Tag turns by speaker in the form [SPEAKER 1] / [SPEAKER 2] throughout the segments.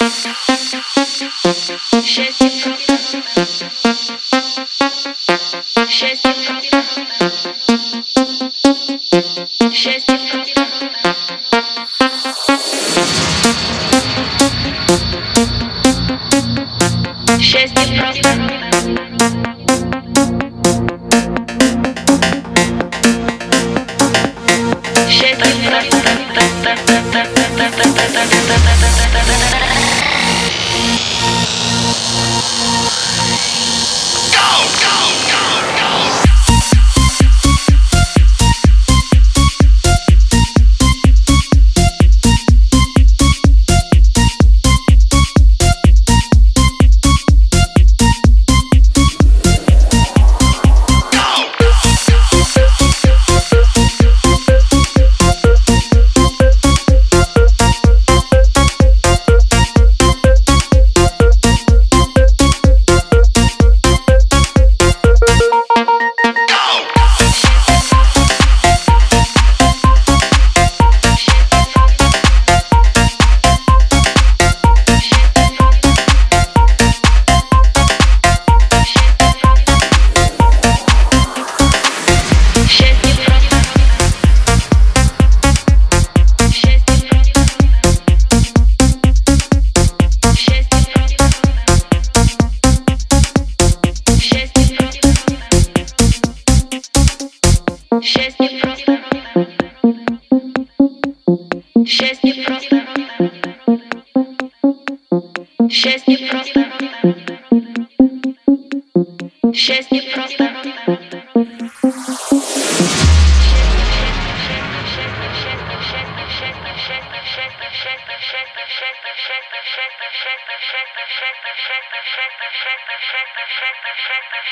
[SPEAKER 1] Shit,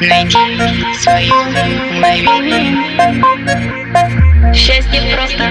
[SPEAKER 1] Найти свое мгновение Счастье просто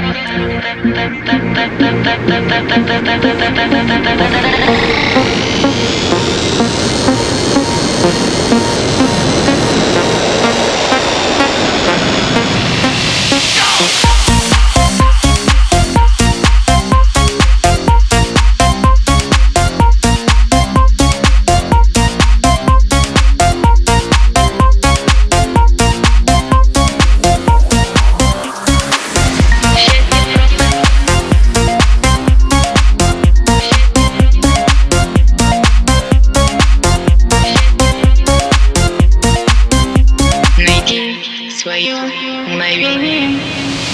[SPEAKER 1] maybe.